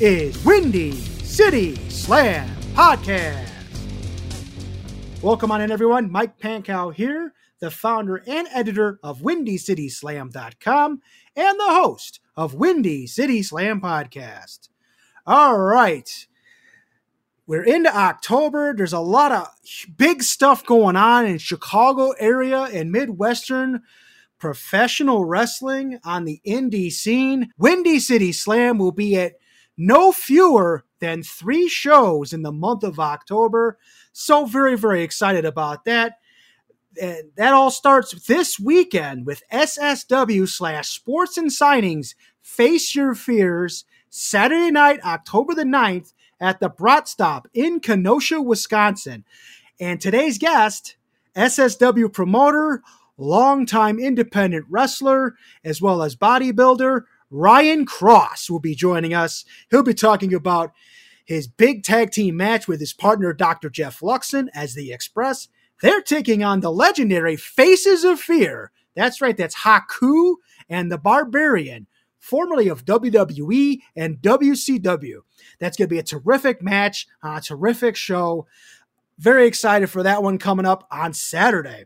is Windy City Slam Podcast. Welcome on in, everyone. Mike Pankow here, the founder and editor of WindyCitySlam.com and the host of Windy City Slam Podcast. All right. We're into October. There's a lot of big stuff going on in Chicago area and Midwestern professional wrestling on the indie scene. Windy City Slam will be at no fewer than three shows in the month of October. So very, very excited about that. And that all starts this weekend with SSW slash Sports and Signings Face Your Fears Saturday night, October the 9th at the Brat Stop in Kenosha, Wisconsin. And today's guest, SSW promoter, longtime independent wrestler, as well as bodybuilder, Ryan Cross will be joining us. He'll be talking about his big tag team match with his partner, Dr. Jeff Luxon, as the Express. They're taking on the legendary Faces of Fear. That's right, that's Haku and the Barbarian, formerly of WWE and WCW. That's going to be a terrific match, a terrific show. Very excited for that one coming up on Saturday.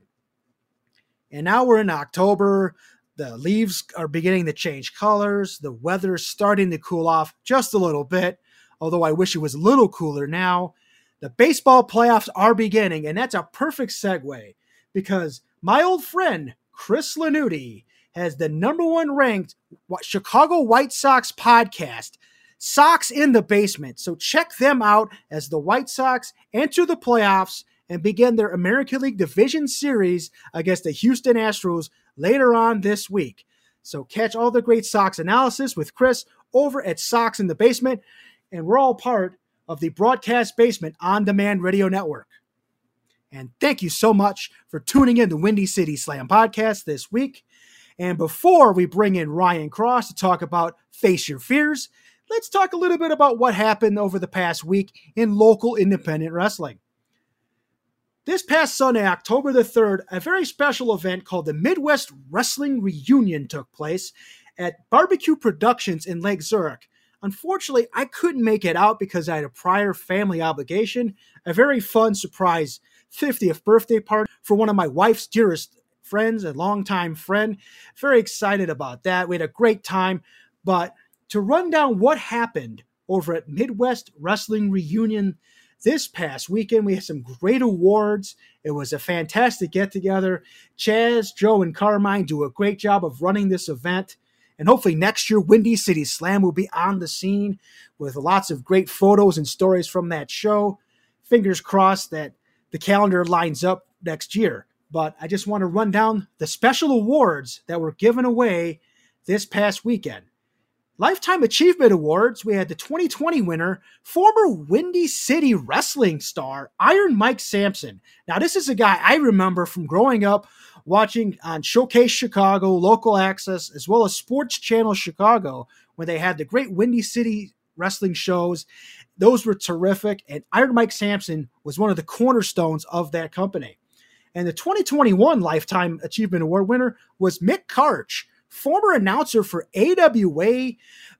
And now we're in October. The leaves are beginning to change colors. The weather's starting to cool off just a little bit, although I wish it was a little cooler now. The baseball playoffs are beginning, and that's a perfect segue because my old friend Chris Lanuti has the number one ranked Chicago White Sox podcast, Sox in the Basement. So check them out as the White Sox enter the playoffs and begin their American League Division Series against the Houston Astros later on this week. So catch all the great Sox analysis with Chris over at Sox in the Basement, and we're all part of the Broadcast Basement on Demand Radio Network. And thank you so much for tuning in to Windy City Slam podcast this week. And before we bring in Ryan Cross to talk about Face Your Fears, let's talk a little bit about what happened over the past week in local independent wrestling. This past Sunday, October the 3rd, a very special event called the Midwest Wrestling Reunion took place at Barbecue Productions in Lake Zurich. Unfortunately, I couldn't make it out because I had a prior family obligation, a very fun surprise 50th birthday party for one of my wife's dearest friends, a longtime friend. Very excited about that. We had a great time. But to run down what happened over at Midwest Wrestling Reunion this past weekend, we had some great awards. It was a fantastic get together. Chaz, Joe, and Carmine do a great job of running this event. And hopefully next year, Windy City Slam will be on the scene with lots of great photos and stories from that show. Fingers crossed that the calendar lines up next year. But I just want to run down the special awards that were given away this past weekend. Lifetime Achievement Awards, we had the 2020 winner, former Windy City wrestling star, Iron Mike Sampson. Now, this is a guy I remember from growing up watching on Showcase Chicago, Local Access, as well as Sports Channel Chicago, when they had the great Windy City wrestling shows. Those were terrific, and Iron Mike Sampson was one of the cornerstones of that company. And the 2021 Lifetime Achievement Award winner was Mick Karch, former announcer for AWA,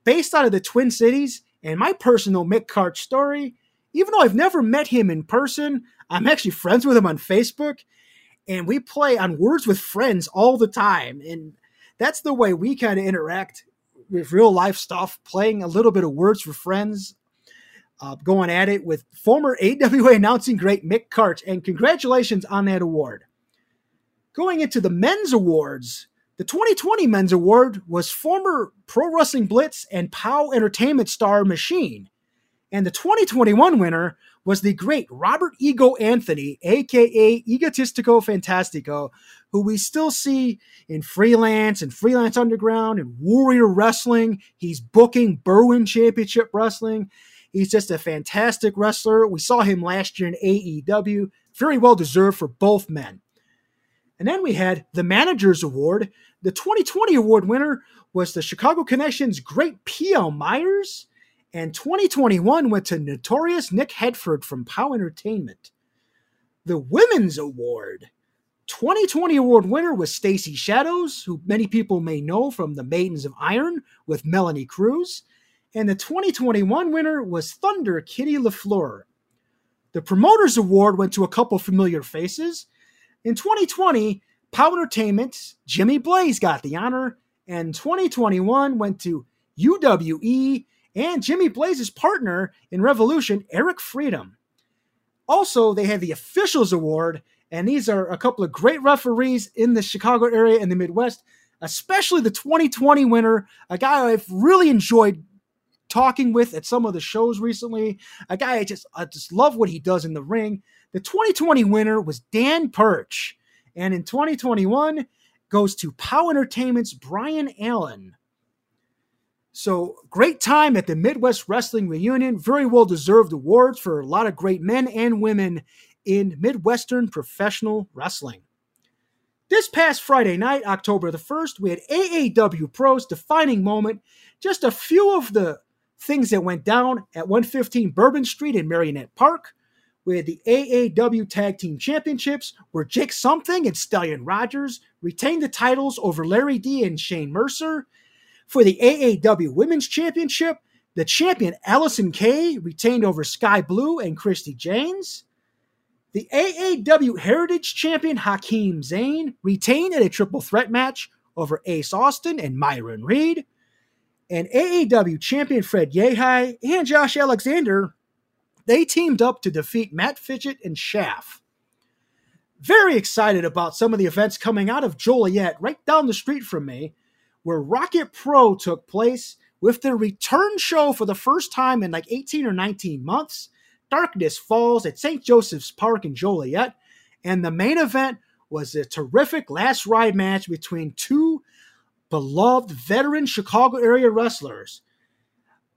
based out of the Twin Cities. And my personal Mick Karch story, even though I've never met him in person, I'm actually friends with him on Facebook. And we play on Words with Friends all the time. And that's the way we kind of interact with real life stuff, playing a little bit of Words with Friends uh, going at it with former AWA announcing great Mick Karch, and congratulations on that award. Going into the men's awards, the 2020 men's award was former Pro Wrestling Blitz and POW Entertainment star Machine. And the 2021 winner was the great Robert Ego Anthony, aka Egotistico Fantastico, who we still see in freelance and freelance underground and warrior wrestling. He's booking Berwyn Championship Wrestling. He's just a fantastic wrestler. We saw him last year in AEW. Very well deserved for both men. And then we had the Managers Award. The 2020 award winner was the Chicago Connection's great P.L. Myers. And 2021 went to Notorious Nick Headford from POW Entertainment. The Women's Award 2020 award winner was Stacy Shadows, who many people may know from the Maidens of Iron with Melanie Cruz. And the 2021 winner was Thunder Kitty LaFleur. The Promoters Award went to a couple familiar faces. In 2020, POW Entertainment, Jimmy Blaze got the honor, and 2021 went to UWE and Jimmy Blaze's partner in Revolution, Eric Freedom. Also, they had the Officials Award, and these are a couple of great referees in the Chicago area and the Midwest, especially the 2020 winner, a guy I've really enjoyed talking with at some of the shows recently. A guy I just I just love what he does in the ring. The 2020 winner was Dan Perch, and in 2021 goes to POW Entertainment's Brian Allen. So great time at the Midwest Wrestling Reunion. Very well deserved awards for a lot of great men and women in Midwestern professional wrestling. This past Friday night, October the 1st, we had AAW Pro's defining moment. Just a few of the things that went down at 115 Bourbon Street in Merrionette Park. We had the AAW Tag Team Championships, where Jake Something and Stallion Rogers retained the titles over Larry D and Shane Mercer. For the AAW Women's Championship, the champion Allysin Kay retained over Sky Blue and Christy James. The AAW Heritage Champion Hakim Zane retained in a triple threat match over Ace Austin and Myron Reed. And AAW Champion Fred Yehi and Josh Alexander, they teamed up to defeat Matt Fitchett and Shaft. Very excited about some of the events coming out of Joliet, right down the street from me, where Rocket Pro took place with their return show for the first time in like 18 or 19 months. Darkness Falls at St. Joseph's Park in Joliet. And the main event was a terrific last ride match between two beloved veteran Chicago area wrestlers.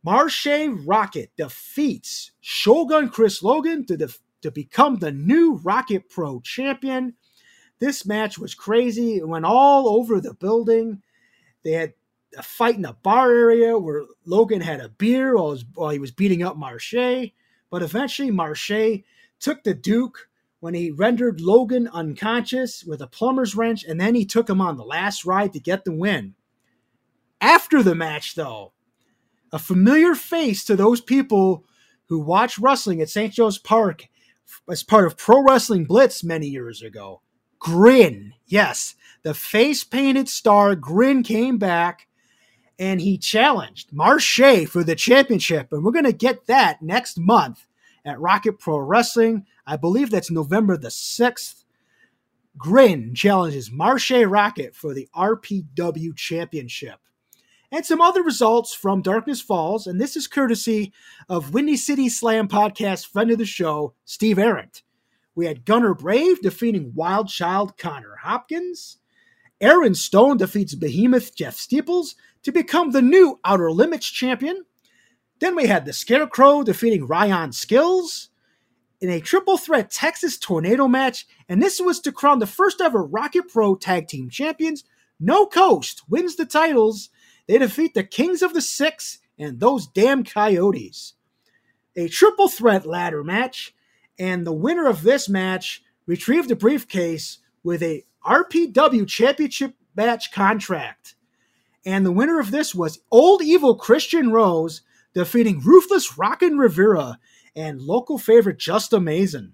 Marshe Rocket defeats Shogun Chris Logan to, def- to become the new Rocket Pro champion. This match was crazy. It went all over the building. They had a fight in the bar area where Logan had a beer while, while he was beating up Marshe. But eventually, Marshe took the Duke when he rendered Logan unconscious with a plumber's wrench, and then he took him on the last ride to get the win. After the match, though, a familiar face to those people who watch wrestling at St. Joe's Park as part of Pro Wrestling Blitz many years ago. Grin, yes, the face painted star Grin came back and he challenged Marshe for the championship. And we're going to get that next month at Rocket Pro Wrestling. I believe that's November the 6th. Grin challenges Marshe Rocket for the RPW Championship. And some other results from Darkness Falls, and this is courtesy of Windy City Slam podcast friend of the show, Steve Arendt. We had Gunner Brave defeating Wild Child Connor Hopkins. Aaron Stone defeats Behemoth Jeff Steeples to become the new Outer Limits champion. Then we had the Scarecrow defeating Ryan Skills in a triple threat Texas Tornado match, and this was to crown the first ever Rocket Pro Tag Team Champions. No Coast wins the titles. They defeat the Kings of the Six and those damn Coyotes. A triple threat ladder match, and the winner of this match retrieved a briefcase with a RPW Championship match contract. And the winner of this was Old Evil Christian Rose defeating Ruthless Rockin' Rivera and local favorite Just Amazing.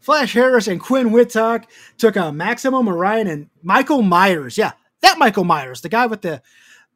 Flash Harris and Quinn Whittock took on Maximum Orion and Michael Myers. Yeah, that Michael Myers, the guy with the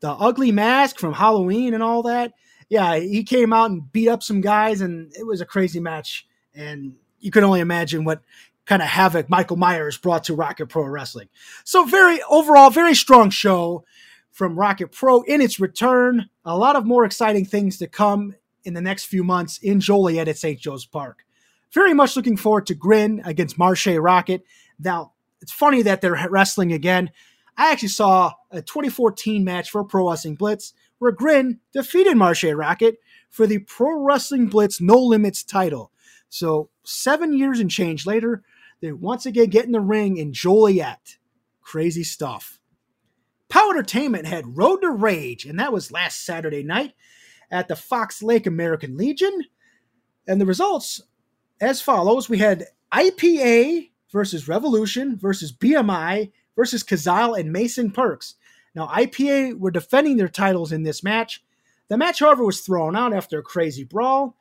the ugly mask from Halloween and all that. Yeah, he came out and beat up some guys, and it was a crazy match. And you can only imagine what kind of havoc Michael Myers brought to Rocket Pro Wrestling. So very overall, very strong show from Rocket Pro in its return. A lot of more exciting things to come in the next few months in Joliet at St. Joe's Park. Very much looking forward to Grin against Marshe Rocket. Now, it's funny that they're wrestling again. I actually saw a 2014 match for Pro Wrestling Blitz where Grin defeated Marshe Rockett for the Pro Wrestling Blitz No Limits title. So, seven years and change later, they once again get in the ring in Joliet. Crazy stuff. POW Entertainment had Road to Rage, and that was last Saturday night at the Fox Lake American Legion. And the results as follows we had IPA versus Revolution versus BMI versus Kazal and Mason Perks. Now, IPA were defending their titles in this match. The match, however, was thrown out after a crazy brawl.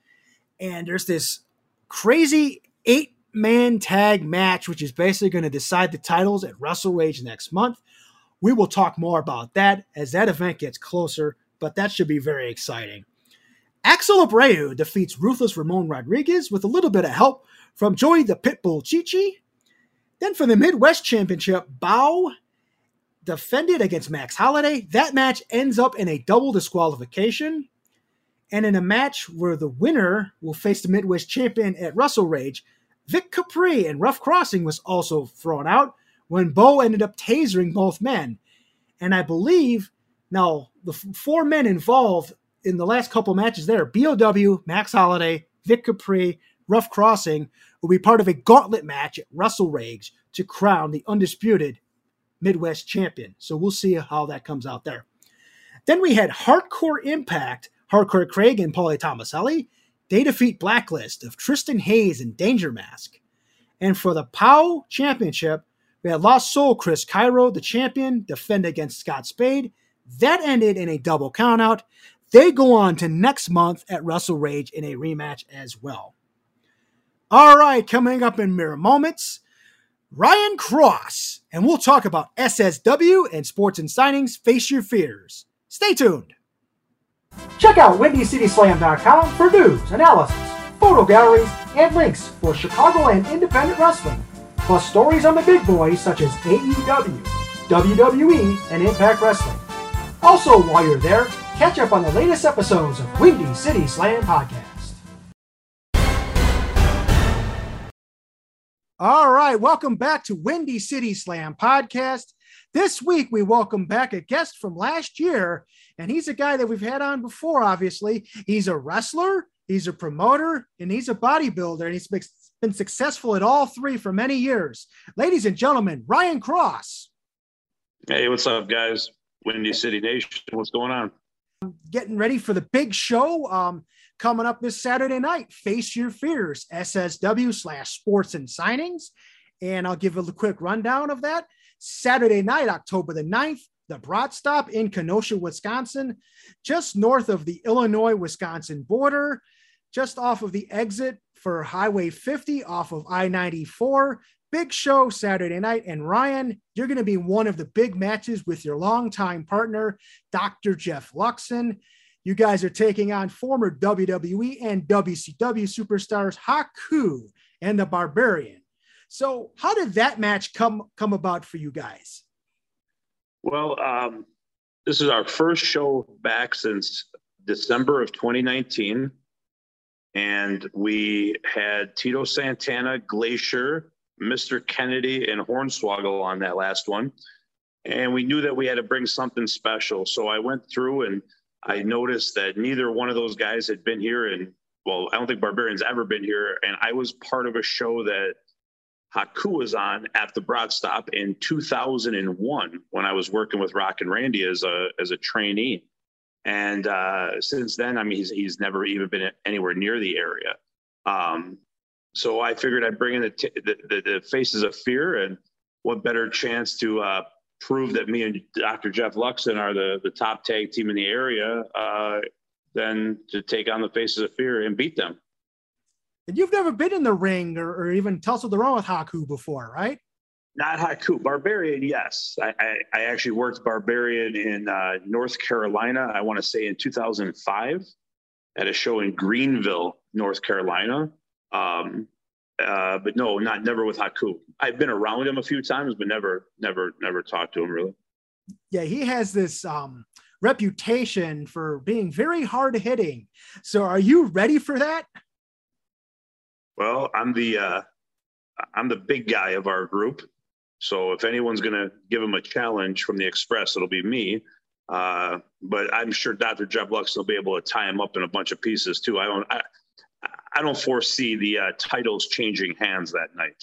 And there's this crazy eight man tag match, which is basically going to decide the titles at Wrestle Rage next month. We will talk more about that as that event gets closer, but that should be very exciting. Axel Abreu defeats Ruthless Ramon Rodriguez with a little bit of help from Joey the Pitbull Chichi. Then for the Midwest Championship, Bow defended against Max Holiday. That match ends up in a double disqualification. And in a match where the winner will face the Midwest champion at Wrestle Rage, Vic Capri and Rough Crossing was also thrown out when Bo ended up tasering both men. And I believe now the four men involved in the last couple matches there BOW, Max Holiday, Vic Capri, Rough Crossing will be part of a gauntlet match at Wrestle Rage to crown the undisputed Midwest champion. So we'll see how that comes out there. Then we had Hardcore Impact, Hardcore Craig and Paulie Tomaselli. They defeat Blacklist of Tristan Hayes and Danger Mask. And for the POW Championship, we had Lost Soul Chris Cairo, the champion, defend against Scott Spade. That ended in a double countout. They go on to next month at Wrestle Rage in a rematch as well. All right, coming up in mere moments, Ryan Cross, and we'll talk about SSW and sports and signings. Face your fears. Stay tuned. Check out WindyCitySlam.com for news, analysis, photo galleries, and links for Chicago and independent wrestling, plus stories on the big boys such as AEW, WWE, and Impact Wrestling. Also, while you're there, catch up on the latest episodes of Windy City Slam Podcast. All right, welcome back to Windy City Slam podcast. This week, we welcome back a guest from last year, and he's a guy that we've had on before, obviously. He's a wrestler, he's a promoter, and he's a bodybuilder, and he's been successful at all three for many years. Ladies and gentlemen, Ryan Cross. Hey, what's up, guys? Windy City Nation, what's going on? Getting ready for the big show. Um, coming up this Saturday night. Face Your Fears, SSW slash sports and signings. And I'll give a quick rundown of that. Saturday night, October the 9th, the Brat Stop in Kenosha, Wisconsin, just north of the Illinois Wisconsin border, just off of the exit for Highway 50 off of I 94. Big show Saturday night. And Ryan, you're going to be one of the big matches with your longtime partner, Dr. Jeff Luxon. You guys are taking on former WWE and WCW superstars Haku and the Barbarian. So, how did that match come come about for you guys? Well, um, this is our first show back since December of 2019, and we had Tito Santana, Glacier, Mr. Kennedy, and Hornswoggle on that last one, and we knew that we had to bring something special. So I went through and I noticed that neither one of those guys had been here, and well, I don't think Barbarian's ever been here. And I was part of a show that Haku was on at the Brat Stop in 2001 when I was working with Rock and Randy as a as a trainee. And uh, since then, I mean, he's he's never even been anywhere near the area. Um, so I figured I'd bring in the, t- the, the, the faces of fear, and what better chance to uh, prove that me and Dr. Jeff Luxon are the, the top tag team in the area uh, than to take on the Faces of Fear and beat them. And you've never been in the ring or, or even tussled around with Haku before, right? Not Haku. Barbarian, yes. I, I, I actually worked Barbarian in uh, North Carolina, I want to say in 2005 at a show in Greenville, North Carolina. Um, uh, but no, not never with Haku. I've been around him a few times, but never, never, never talked to him really. Yeah, he has this um, reputation for being very hard hitting. So, are you ready for that? Well, I'm the uh, I'm the big guy of our group. So if anyone's going to give him a challenge from the Express, it'll be me. Uh, but I'm sure Dr. Jeff Lux will be able to tie him up in a bunch of pieces too. I don't I, I don't foresee the uh, titles changing hands that night.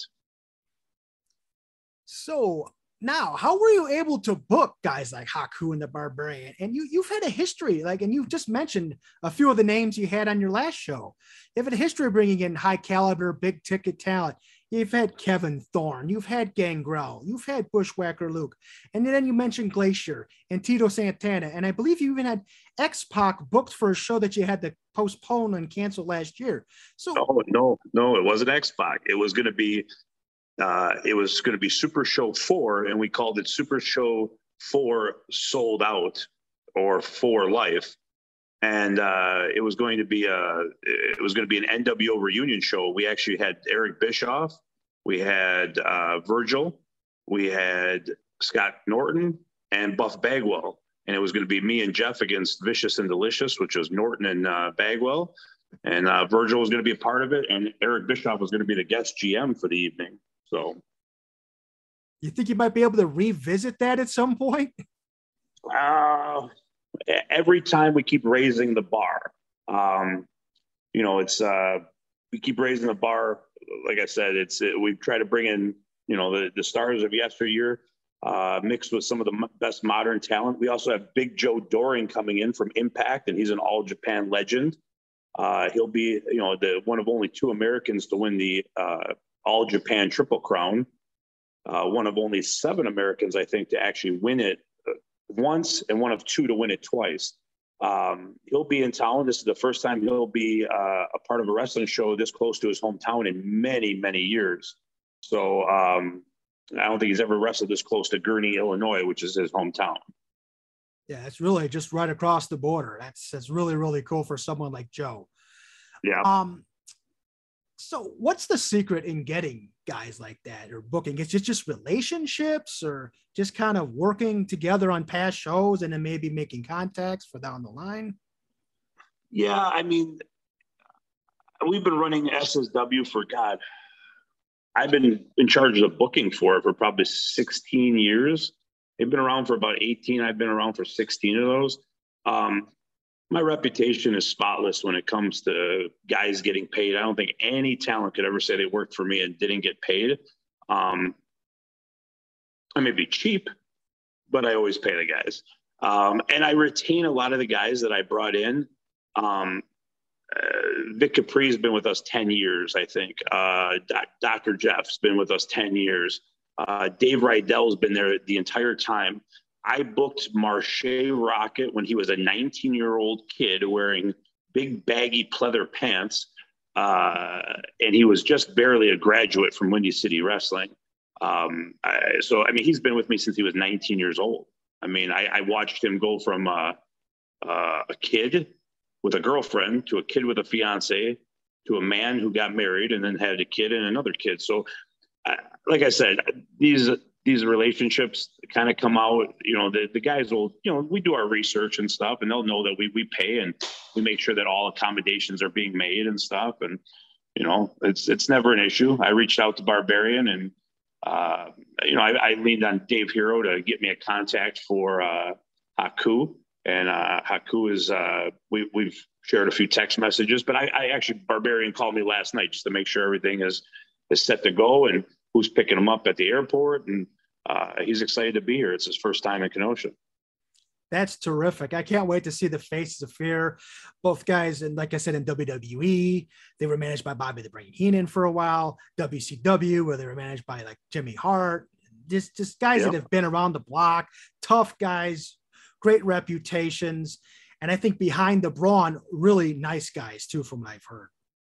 So now, how were you able to book guys like Haku and the Barbarian? And you you've had a history, like, and you've just mentioned a few of the names you had on your last show. You have a history of bringing in high caliber, big ticket talent. You've had Kevin Thorn, you've had Gangrel, you've had Bushwhacker Luke, and then you mentioned Glacier and Tito Santana, and I believe you even had X Pac booked for a show that you had to postpone and cancel last year. So, oh no, no, it wasn't X Pac. It was going to be uh, it was going to be Super Show 4, and we called it Super Show 4 Sold Out or For Life. And uh, it was going to be a it was going to be an NWO reunion show. We actually had Eric Bischoff, we had uh, Virgil, we had Scott Norton, and Buff Bagwell. And it was going to be me and Jeff against Vicious and Delicious, which was Norton and uh, Bagwell. And uh, Virgil was going to be a part of it, and Eric Bischoff was going to be the guest GM for the evening. So, you think you might be able to revisit that at some point? Uh, every time we keep raising the bar. Um, you know, it's uh, we keep raising the bar. Like I said, it's it, we try to bring in you know the the stars of yesteryear. Uh, mixed with some of the best modern talent. We also have Big Joe Doering coming in from Impact, and he's an All Japan legend. Uh, he'll be, you know, the one of only two Americans to win the uh, all Japan Triple Crown. Uh, one of only seven Americans, I think, to actually win it once, and one of two to win it twice. Um, he'll be in town. This is the first time he'll be uh, a part of a wrestling show this close to his hometown in many, many years. So um, I don't think he's ever wrestled this close to Gurnee, Illinois, which is his hometown. Yeah, it's really just right across the border. That's that's really really cool for someone like Joe. Yeah. Um, so what's the secret in getting guys like that or booking? It's just just relationships or just kind of working together on past shows and then maybe making contacts for down the line? Yeah, I mean, we've been running SSW for God. I've been in charge of booking for it for probably 16 years. They've been around for about 18. I've been around for 16 of those. Um, my reputation is spotless when it comes to guys getting paid. I don't think any talent could ever say they worked for me and didn't get paid. Um, I may be cheap, but I always pay the guys. Um, and I retain a lot of the guys that I brought in. Um, uh, Vic Capri has been with us 10 years, I think. Uh, Doc, Dr. Jeff's been with us 10 years. Uh, Dave Rydell's been there the entire time. I booked Marshe Rocket when he was a 19 year old kid wearing big baggy pleather pants. Uh, and he was just barely a graduate from Windy City Wrestling. Um, I, so, I mean, he's been with me since he was 19 years old. I mean, I, I watched him go from uh, uh, a kid with a girlfriend to a kid with a fiance to a man who got married and then had a kid and another kid. So, like I said, these these relationships kind of come out, you know, the, the guys will, you know, we do our research and stuff and they'll know that we, we pay and we make sure that all accommodations are being made and stuff. And, you know, it's, it's never an issue. I reached out to Barbarian and, uh, you know, I, I, leaned on Dave Hero to get me a contact for, uh, Haku and, uh, Haku is, uh, we, we've shared a few text messages, but I, I actually, Barbarian called me last night just to make sure everything is, is set to go. And, who's picking him up at the airport, and uh, he's excited to be here. It's his first time in Kenosha. That's terrific. I can't wait to see the faces of fear. Both guys, and like I said, in WWE, they were managed by Bobby the Brain Heenan for a while. WCW, where they were managed by like Jimmy Hart. Just, just guys that have been around the block, tough guys, great reputations. And I think behind the brawn, really nice guys too, from what I've heard.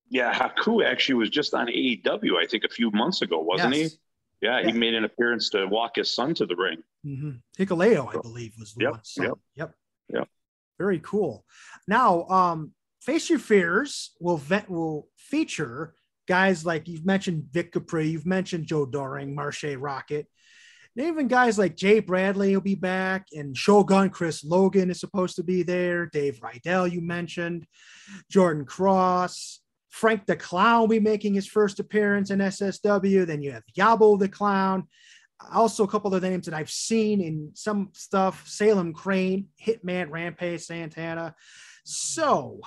Yeah, Haku actually was just on AEW, I think, a few months ago, wasn't yes. he? Yeah, yeah, he made an appearance to walk his son to the ring. Mm-hmm. Hikuleo, I believe, was the yep, one. Son. Yep. Yep. Yep. Very cool. Now, um, Face Your Fears will vet, will feature guys like you've mentioned Vic Capri, you've mentioned Joe Doering, Marshe Rocket, And even guys like Jay Bradley will be back, and Shogun Chris Logan is supposed to be there. Dave Rydell, you mentioned, Jordan Cross, Frank the Clown will be making his first appearance in SSW. Then you have Yabo the Clown. Also, a couple of names that I've seen in some stuff Salem Crane, Hitman Rampage Santana. So,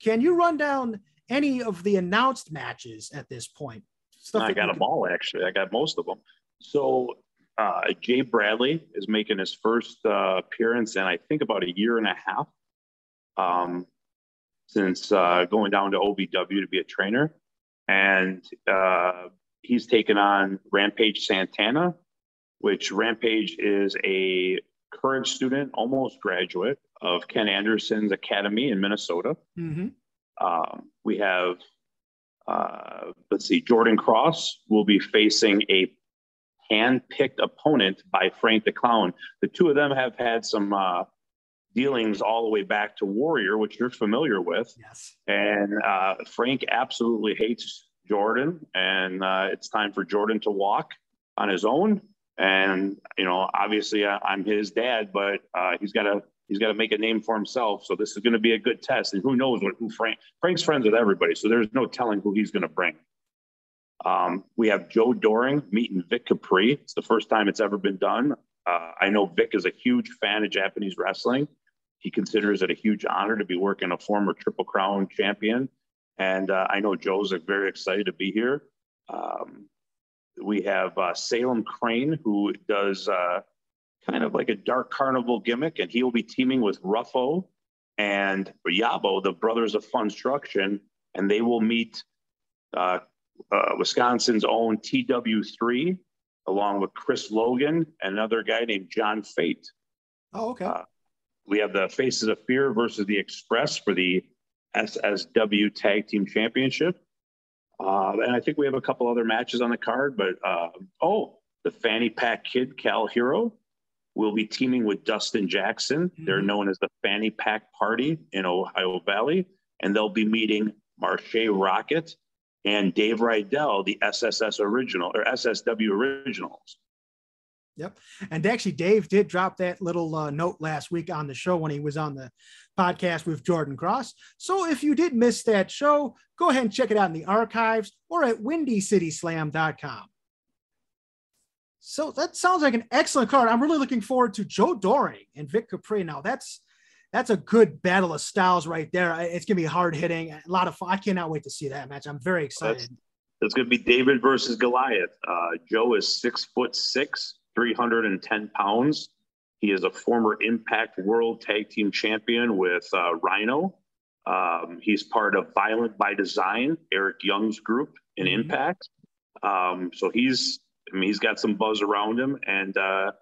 can you run down any of the announced matches at this point? Stuff I got them all actually. I got most of them. So uh, Jay Bradley is making his first uh, appearance in I think about a year and a half um, since uh, going down to OVW to be a trainer, and uh, he's taken on Rampage Santana, which Rampage is a current student, almost graduate of Ken Anderson's Academy in Minnesota. Mm-hmm. Um, we have, uh, let's see, Jordan Cross will be facing a hand-picked opponent by Frank the Clown. The two of them have had some uh, dealings all the way back to Warrior, which you're familiar with. Yes. And uh, Frank absolutely hates Jordan, and uh, it's time for Jordan to walk on his own. And you know, obviously, I, am his dad, but uh, he's got to he's got to make a name for himself. So this is going to be a good test. And who knows what who Frank Frank's friends with everybody, so there's no telling who he's going to bring. Um, we have Joe Doering meeting Vic Capri. It's the first time it's ever been done. Uh, I know Vic is a huge fan of Japanese wrestling. He considers it a huge honor to be working a former Triple Crown champion. And uh, I know Joe's very excited to be here. Um, we have uh, Salem Crane, who does uh, kind of like a dark carnival gimmick, and he will be teaming with Ruffo and Yabo, the brothers of Funstruction, and they will meet uh, uh, Wisconsin's own TW3, along with Chris Logan and another guy named John Fate. Oh, okay. Uh, we have the Faces of Fear versus the Express for the SSW Tag Team Championship. Uh, and I think we have a couple other matches on the card, but uh, oh, the Fanny Pack Kid, Cal Hero, will be teaming with Dustin Jackson. Mm-hmm. They're known as the Fanny Pack Party in Ohio Valley, and they'll be meeting Marshe Rocket and Dave Rydell, the SSS original or SSW originals. Yep. And actually, Dave did drop that little uh, note last week on the show when he was on the podcast with Jordan Cross. So if you did miss that show, go ahead and check it out in the archives or at windycityslam.com. So that sounds like an excellent card. I'm really looking forward to Joe Doering and Vic Capri. Now that's that's a good battle of styles right there. It's gonna be hard hitting, a lot of fun. I cannot wait to see that match. I'm very excited. That's, it's gonna be David versus Goliath. Uh, Joe is six foot six, 310 pounds. He is a former Impact World Tag Team Champion with uh, Rhino. Um, he's part of Violent by Design, Eric Young's group in mm-hmm. Impact. Um, so he's, I mean, he's got some buzz around him. And uh,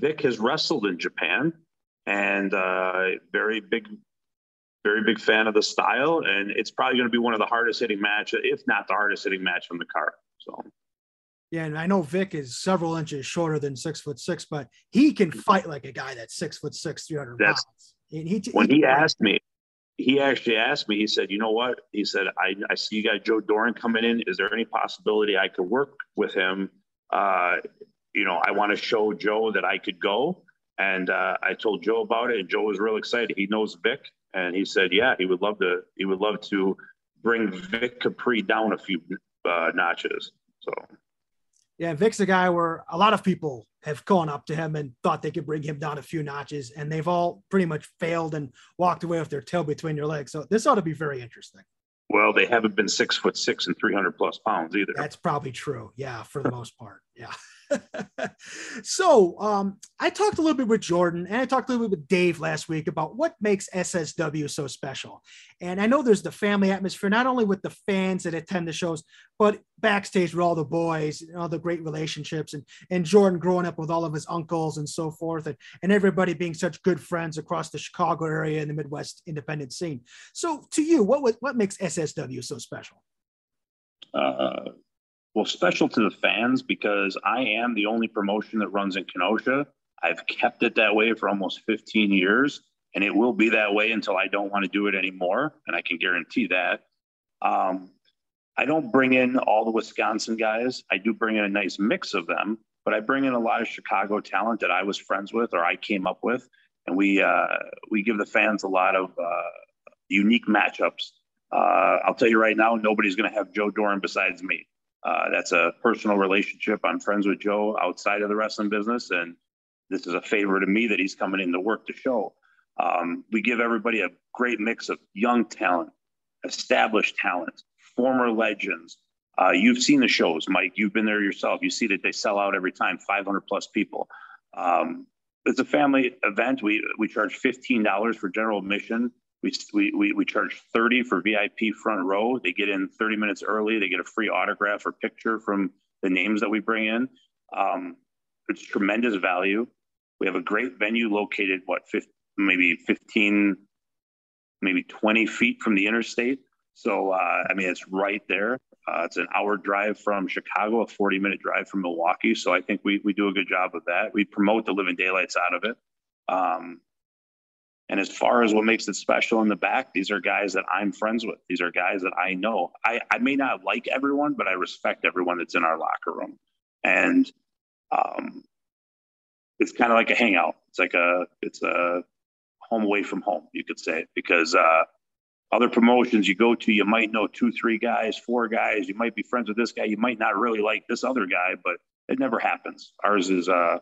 Vic has wrestled in Japan and uh, very big, very big fan of the style. And it's probably going to be one of the hardest hitting matches, if not the hardest hitting match on the card. So. Yeah, and I know Vic is several inches shorter than six foot six, but he can fight like a guy that's six foot six, 300 pounds. And he, when he, he asked me, he actually asked me, he said, you know what? He said, I, I see you got Joe Doering coming in. Is there any possibility I could work with him? Uh, you know, I want to show Joe that I could go. And uh, I told Joe about it, and Joe was real excited. He knows Vic, and he said, yeah, he would love to. He would love to bring Vic Capri down a few uh, notches. So. Yeah, Vic's a guy where a lot of people have gone up to him and thought they could bring him down a few notches, and they've all pretty much failed and walked away with their tail between their legs. So this ought to be very interesting. Well, they haven't been six foot six and 300 plus pounds either. That's probably true. Yeah, for the most part. Yeah. so um, I talked a little bit with Jordan and I talked a little bit with Dave last week about what makes SSW so special. And I know there's the family atmosphere, not only with the fans that attend the shows, but backstage with all the boys, and all the great relationships, and, and Jordan growing up with all of his uncles and so forth, and, and everybody being such good friends across the Chicago area and the Midwest independent scene. So to you, what, what makes SSW so special? Uh, well, special to the fans because I am the only promotion that runs in Kenosha. I've kept it that way for almost 15 years, and it will be that way until I don't want to do it anymore. And I can guarantee that. Um, I don't bring in all the Wisconsin guys. I do bring in a nice mix of them, but I bring in a lot of Chicago talent that I was friends with or I came up with, and we uh, we give the fans a lot of uh, unique matchups. Uh, I'll tell you right now, nobody's going to have Joe Doering besides me. Uh, that's a personal relationship. I'm friends with Joe outside of the wrestling business, and this is a favor to me that he's coming in to work the show. Um, we give everybody a great mix of young talent, established talent, former legends. Uh, you've seen the shows, Mike. You've been there yourself. You see that they sell out every time, 500 plus people. Um, it's a family event. We we charge fifteen dollars for general admission. We, we, we, charge 30 for VIP front row. They get in 30 minutes early. They get a free autograph or picture from the names that we bring in. Um, it's tremendous value. We have a great venue located, what, 50, maybe 15, maybe 20 feet from the interstate. So, uh, I mean, it's right there. Uh, it's an hour drive from Chicago, a 40 minute drive from Milwaukee. So I think we, we do a good job of that. We promote the living daylights out of it. Um, and as far as what makes it special in the back, these are guys that I'm friends with. These are guys that I know. I, I may not like everyone, but I respect everyone that's in our locker room. And um, it's kind of like a hangout. It's like a it's a home away from home, you could say, because uh, other promotions you go to, you might know two, three guys, four guys. You might be friends with this guy. You might not really like this other guy, but it never happens. Ours is uh,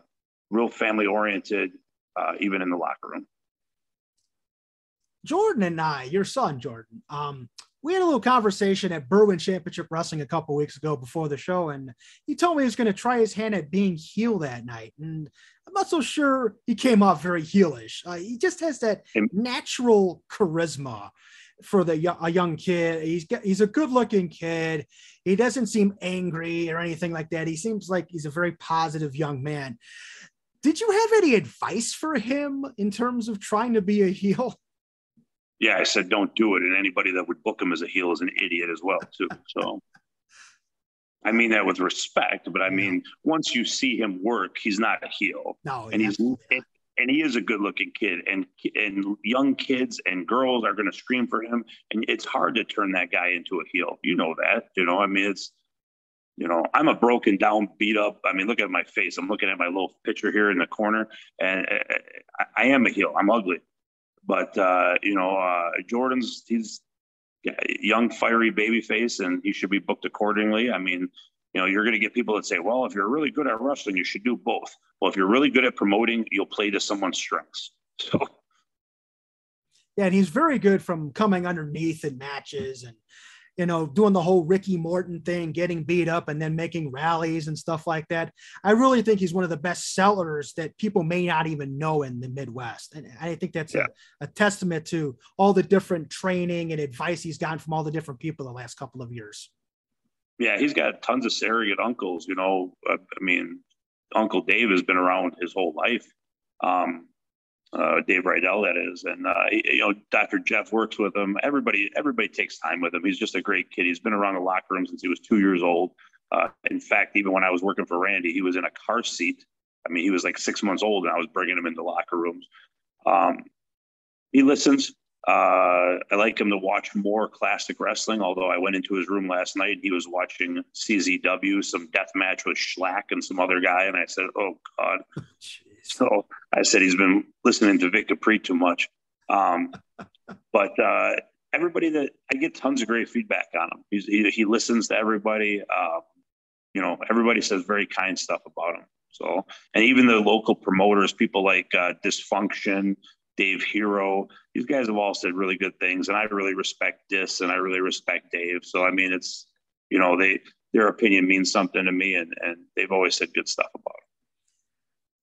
real family oriented, uh, even in the locker room. Jordan and I, your son Jordan, um, we had a little conversation at Berwyn Championship Wrestling a couple weeks ago before the show, and he told me he was going to try his hand at being heel that night. And I'm not so sure he came off very heelish. Uh, he just has that natural charisma for the a young kid. He's he's a good looking kid. He doesn't seem angry or anything like that. He seems like he's a very positive young man. Did you have any advice for him in terms of trying to be a heel? yeah, I said don't do it, and anybody that would book him as a heel is an idiot as well too. So, I mean that with respect, but I mean once you see him work, he's not a heel. No, and he's and he is a good-looking kid, and and young kids and girls are going to scream for him, and it's hard to turn that guy into a heel. You know that, you know. I mean, it's you know, I'm a broken down, beat up. I mean, look at my face. I'm looking at my little picture here in the corner, and eh, eh, I, I am a heel. I'm ugly. But uh, you know, uh, Jordan's he's young, fiery baby face, and he should be booked accordingly. I mean, you know, you're going to get people that say, "Well, if you're really good at wrestling, you should do both." Well, if you're really good at promoting, you'll play to someone's strengths. So. Yeah, and he's very good from coming underneath in matches and you know, doing the whole Ricky Morton thing, getting beat up and then making rallies and stuff like that. I really think he's one of the best sellers that people may not even know in the Midwest. And I think that's yeah. a, a, testament to all the different training and advice he's gotten from all the different people the last couple of years. Yeah, he's got tons of surrogate uncles. You know, I mean, Uncle Dave has been around his whole life. Um, uh, Dave Rydell, that is, and uh, you know Dr. Jeff works with him. Everybody, everybody takes time with him. He's just a great kid. He's been around the locker room since he was two years old. Uh, in fact, even when I was working for Randy, he was in a car seat. I mean, he was like six months old, and I was bringing him into locker rooms. Um, he listens. Uh, I like him to watch more classic wrestling. Although I went into his room last night, he was watching CZW, some death match with Shlak and some other guy, and I said, "Oh God." So I said he's been listening to Vic Capri too much. Um, but uh, everybody that I get tons of great feedback on him. He's, he, he listens to everybody. Uh, you know, everybody says very kind stuff about him. So, and even the local promoters, people like uh, Dysfunction, Dave Hero, these guys have all said really good things. And I really respect Dis and I really respect Dave. So, I mean, it's, you know, they, their opinion means something to me and, and they've always said good stuff about him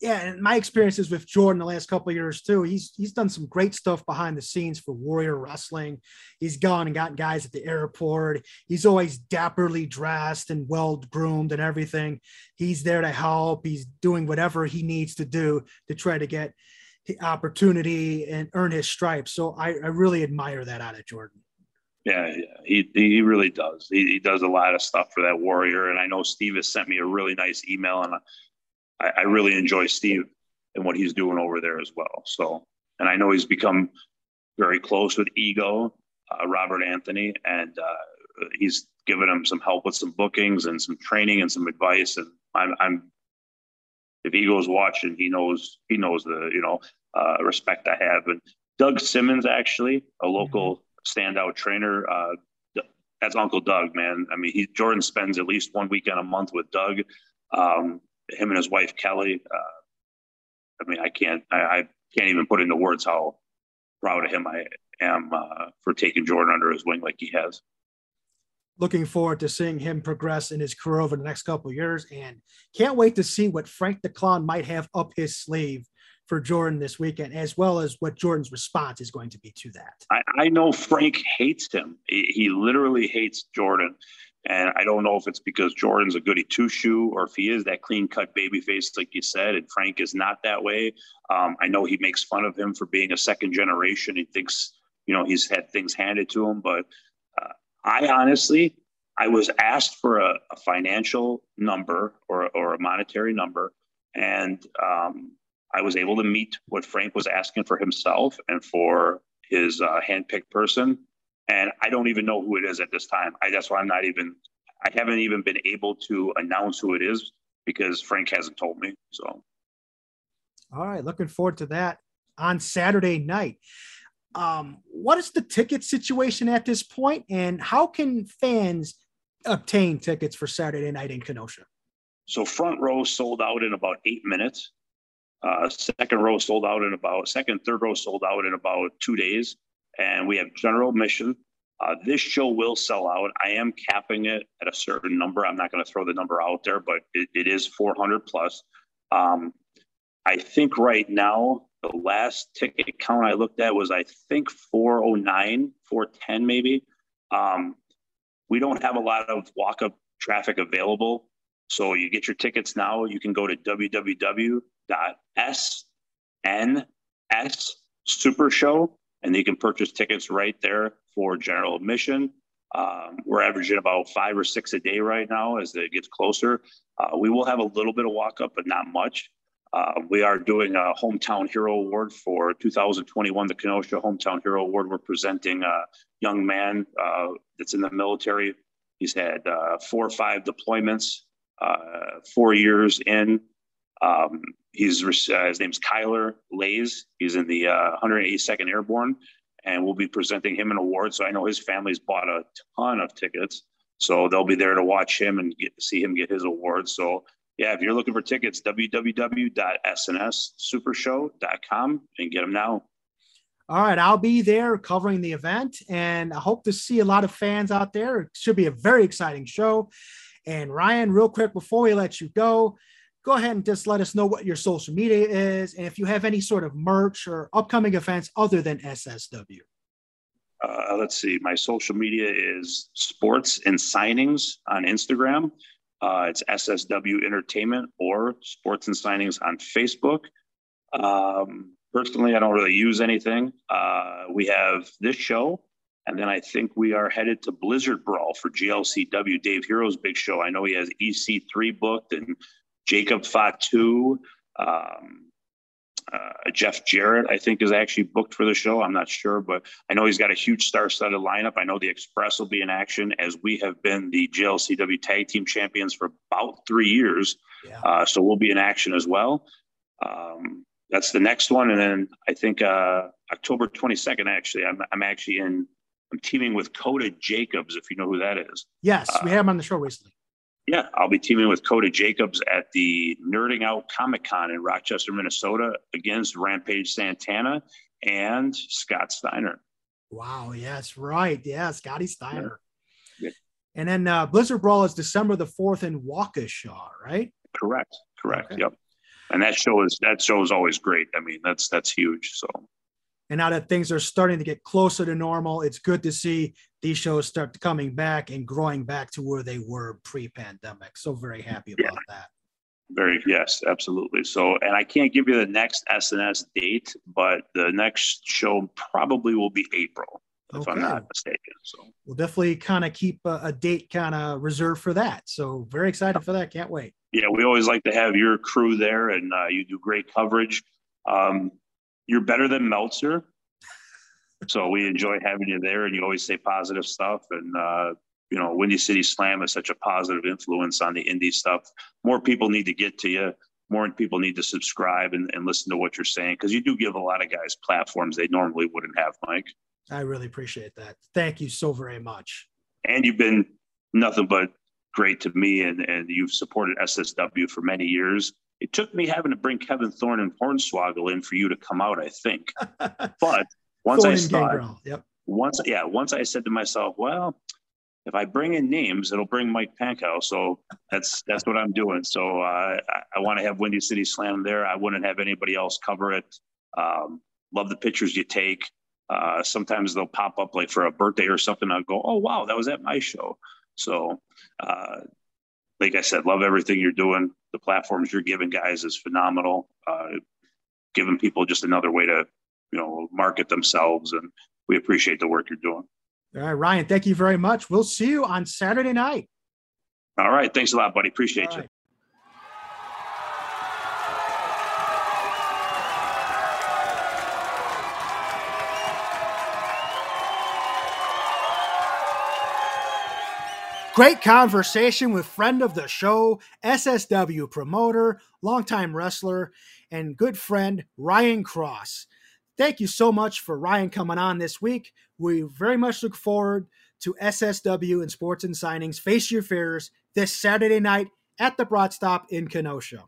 yeah, and my experiences with Jordan the last couple years too. He's he's done some great stuff behind the scenes for Warrior Wrestling. He's gone and gotten guys at the airport. He's always dapperly dressed and well groomed and everything. He's there to help. He's doing whatever he needs to do to try to get the opportunity and earn his stripes. So I, I really admire that out of Jordan. Yeah, yeah, he he really does. He, he does a lot of stuff for that Warrior, and I know Steve has sent me a really nice email and. I, I really enjoy Steve and what he's doing over there as well. So, and I know he's become very close with Ego, uh, Robert Anthony, and uh, he's given him some help with some bookings and some training and some advice. And I'm, I'm if Eagles watching, he knows he knows the you know uh, respect I have. And Doug Simmons, actually, a local standout trainer. Uh, that's Uncle Doug, man. I mean, he Jordan spends at least one weekend a month with Doug. Um, him and his wife Kelly. Uh, I mean, I can't I, I, can't even put into words how proud of him I am uh, for taking Jordan under his wing like he has looking forward to seeing him progress in his career over the next couple years and can't wait to see what Frank the Clown might have up his sleeve for Jordan this weekend, as well as what Jordan's response is going to be to that. I, I know Frank hates him. He, he, literally hates Jordan. And I don't know if it's because Jordan's a goody two shoe or if he is that clean cut baby face, like you said, and Frank is not that way. Um, I know he makes fun of him for being a second generation. He thinks, you know, he's had things handed to him, but I honestly, I was asked for a, a financial number or, or a monetary number, and um, I was able to meet what Frank was asking for himself and for his uh, handpicked person. And I don't even know who it is at this time. I, that's why I'm not even, I haven't even been able to announce who it is because Frank hasn't told me. So, all right, looking forward to that on Saturday night. Um, what is the ticket situation at this point, and how can fans obtain tickets for Saturday night in Kenosha? So front row sold out in about eight minutes. Uh, second row sold out in about second, third row sold out in about two days, and we have general admission. Uh, this show will sell out. I am capping it at a certain number. I'm not going to throw the number out there, but it, it is 400 plus. Um, I think right now the last ticket count I looked at was, I think, 409, 410 maybe. Um, we don't have a lot of walk up traffic available. So you get your tickets now. You can go to www.sns Super Show and you can purchase tickets right there for general admission. Um, we're averaging about five or six a day right now as it gets closer. Uh, we will have a little bit of walk up, but not much. Uh, we are doing a Hometown Hero Award for 2021, the Kenosha Hometown Hero Award. We're presenting a young man uh, that's in the military. He's had uh, four or five deployments, uh, four years in. Um, he's uh, his name's Kyler Lays. He's in the 182nd Airborne, and we'll be presenting him an award. So I know his family's bought a ton of tickets, so they'll be there to watch him and get, see him get his award. So yeah, if you're looking for tickets, www.snssupershow.com and get them now. All right, I'll be there covering the event, and I hope to see a lot of fans out there. It should be a very exciting show. And Ryan, real quick before we let you go, go ahead and just let us know what your social media is, and if you have any sort of merch or upcoming events other than SSW. Uh, let's see. My social media is sports and signings on Instagram. Uh, it's SSW Entertainment or Sports and Signings on Facebook. Um, personally, I don't really use anything. Uh, we have this show, and then I think we are headed to Blizzard Brawl for GLCW, Dave Hero's big show. I know he has EC3 booked and Jacob Fatu. Um, uh, Jeff Jarrett, I think, is actually booked for the show. I'm not sure, but I know he's got a huge star-studded lineup. I know the Express will be in action as we have been the GLCW Tag Team Champions for about three years. Yeah. Uh, so we'll be in action as well. Um, that's the next one, and then I think uh, October 22nd. Actually, I'm I'm actually in. I'm teaming with Coda Jacobs, if you know who that is. Yes, we have him on the show recently. Yeah, I'll be teaming with Coda Jacobs at the Nerding Out Comic Con in Rochester, Minnesota against Rampage Santana and Scott Steiner. Wow, yes, right. Yeah, Scotty Steiner. Yeah. And then uh, Blizzard Brawl is December the 4th in Waukesha, right? Correct. Correct. Okay. Yep. And that show is that show is always great. I mean, that's that's huge. So and now that things are starting to get closer to normal, it's good to see these shows start coming back and growing back to where they were pre-pandemic. So very happy about yeah. that. Very yes, absolutely. So, and I can't give you the next SNS date, but the next show probably will be April, if okay. I'm not mistaken. So we'll definitely kind of keep a, a date kind of reserved for that. So very excited for that. Can't wait. Yeah, we always like to have your crew there, and uh, you do great coverage. Um, you're better than Meltzer. So we enjoy having you there, and you always say positive stuff. And uh, you know, Windy City Slam is such a positive influence on the indie stuff. More people need to get to you. more people need to subscribe and, and listen to what you're saying because you do give a lot of guys platforms they normally wouldn't have, Mike. I really appreciate that. Thank you so very much. And you've been nothing but great to me, and, and you've supported SSW for many years. It took me having to bring Kevin Thorn and Hornswoggle in for you to come out, I think. but once Thorn I saw, yep. once yeah, once I said to myself, well, if I bring in names, it'll bring Mike Pankow. So that's that's what I'm doing. So uh, I, I want to have Windy City Slam there. I wouldn't have anybody else cover it. Um, love the pictures you take. Uh, sometimes they'll pop up like for a birthday or something. I'll go, oh wow, that was at my show. So, uh, like I said, love everything you're doing. The platforms you're giving guys is phenomenal. Uh, giving people just another way to, you know, market themselves, and we appreciate the work you're doing. All right, Ryan, thank you very much. We'll see you on Saturday night. All right. Thanks a lot, buddy. Appreciate you. Great conversation with friend of the show, SSW promoter, longtime wrestler, and good friend Ryan Cross. Thank you so much for Ryan coming on this week. We very much look forward to SSW and Sports and Signings Face Your Fears this Saturday night at the Brat Stop in Kenosha.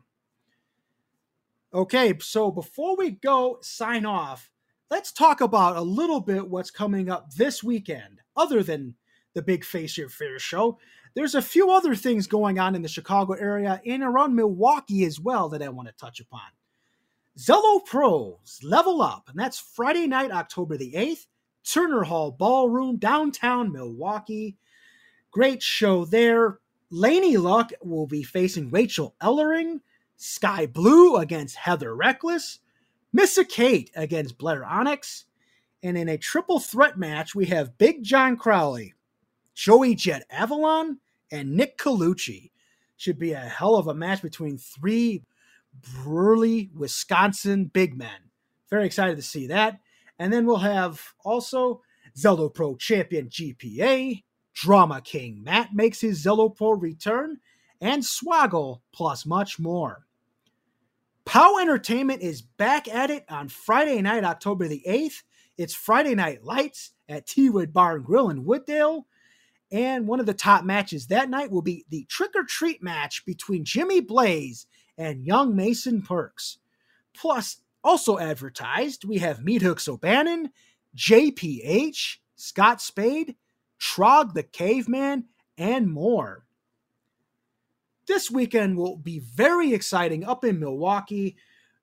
Okay, so before we go sign off, let's talk about a little bit what's coming up this weekend, other than the big Face Your Fears show. There's a few other things going on in the Chicago area and around Milwaukee as well that I want to touch upon. Zelo Pros Level Up, and that's Friday night, October the 8th, Turner Hall Ballroom, downtown Milwaukee. Great show there. Laney Luck will be facing Rachel Ellering, Sky Blue against Heather Reckless, Missa Kate against Blair Onyx, and in a triple threat match, we have Big John Crowley, Joey Jet Avalon, and Nick Colucci. Should be a hell of a match between three burly Wisconsin big men. Very excited to see that. And then we'll have also Zelo Pro champion GPA, Drama King Matt makes his Zelo Pro return, and Swoggle, plus much more. POW Entertainment is back at it on Friday night, October the 8th. It's Friday Night Lights at T Wood Bar and Grill in Wooddale. And one of the top matches that night will be the trick or treat match between Jimmy Blaze and young Mason Perks. Plus, also advertised, we have Meat Hooks O'Bannon, JPH, Scott Spade, Trog the Caveman, and more. This weekend will be very exciting up in Milwaukee.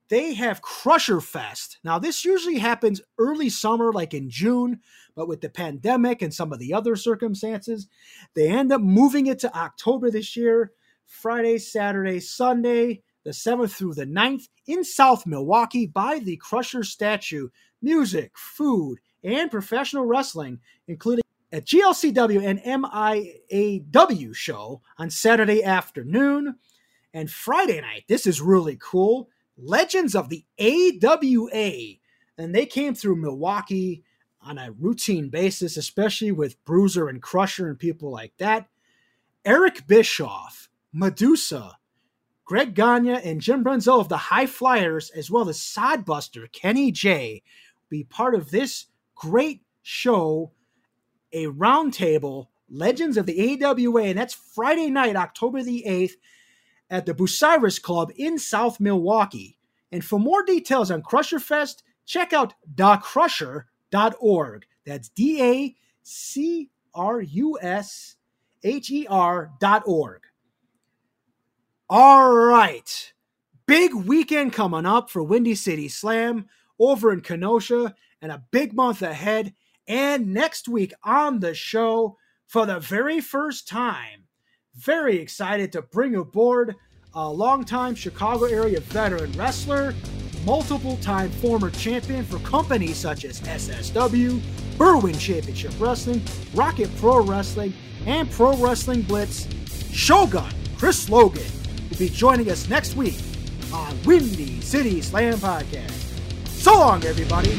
They have Crusher Fest. Now, this usually happens early summer, like in June, but with the pandemic and some of the other circumstances, they end up moving it to October this year. Friday, Saturday, Sunday the 7th through the 9th in South Milwaukee by the Crusher statue. Music, food, and professional wrestling, including a GLCW and MIAW show on Saturday afternoon. And Friday night, this is really cool. Legends of the AWA. And they came through Milwaukee on a routine basis, especially with Bruiser and Crusher and people like that. Eric Bischoff, Medusa, Greg Gagne and Jim Brunzell of the High Flyers, as well as Sodbuster Kenny J, be part of this great show, a roundtable, Legends of the AWA, and that's Friday night, October the 8th, at the Bucyrus Club in South Milwaukee. And for more details on Crusher Fest, check out dacrusher.org. That's D A C R U S H E R dot org. All right. Big weekend coming up for Windy City Slam over in Kenosha and a big month ahead. And next week on the show, for the very first time, very excited to bring aboard a longtime Chicago area veteran wrestler, multiple time former champion for companies such as SSW, Berwyn Championship Wrestling, Rocket Pro Wrestling, and Pro Wrestling Blitz, Shogun Chris Logan will be joining us next week on Windy City Slam Podcast. So long, everybody.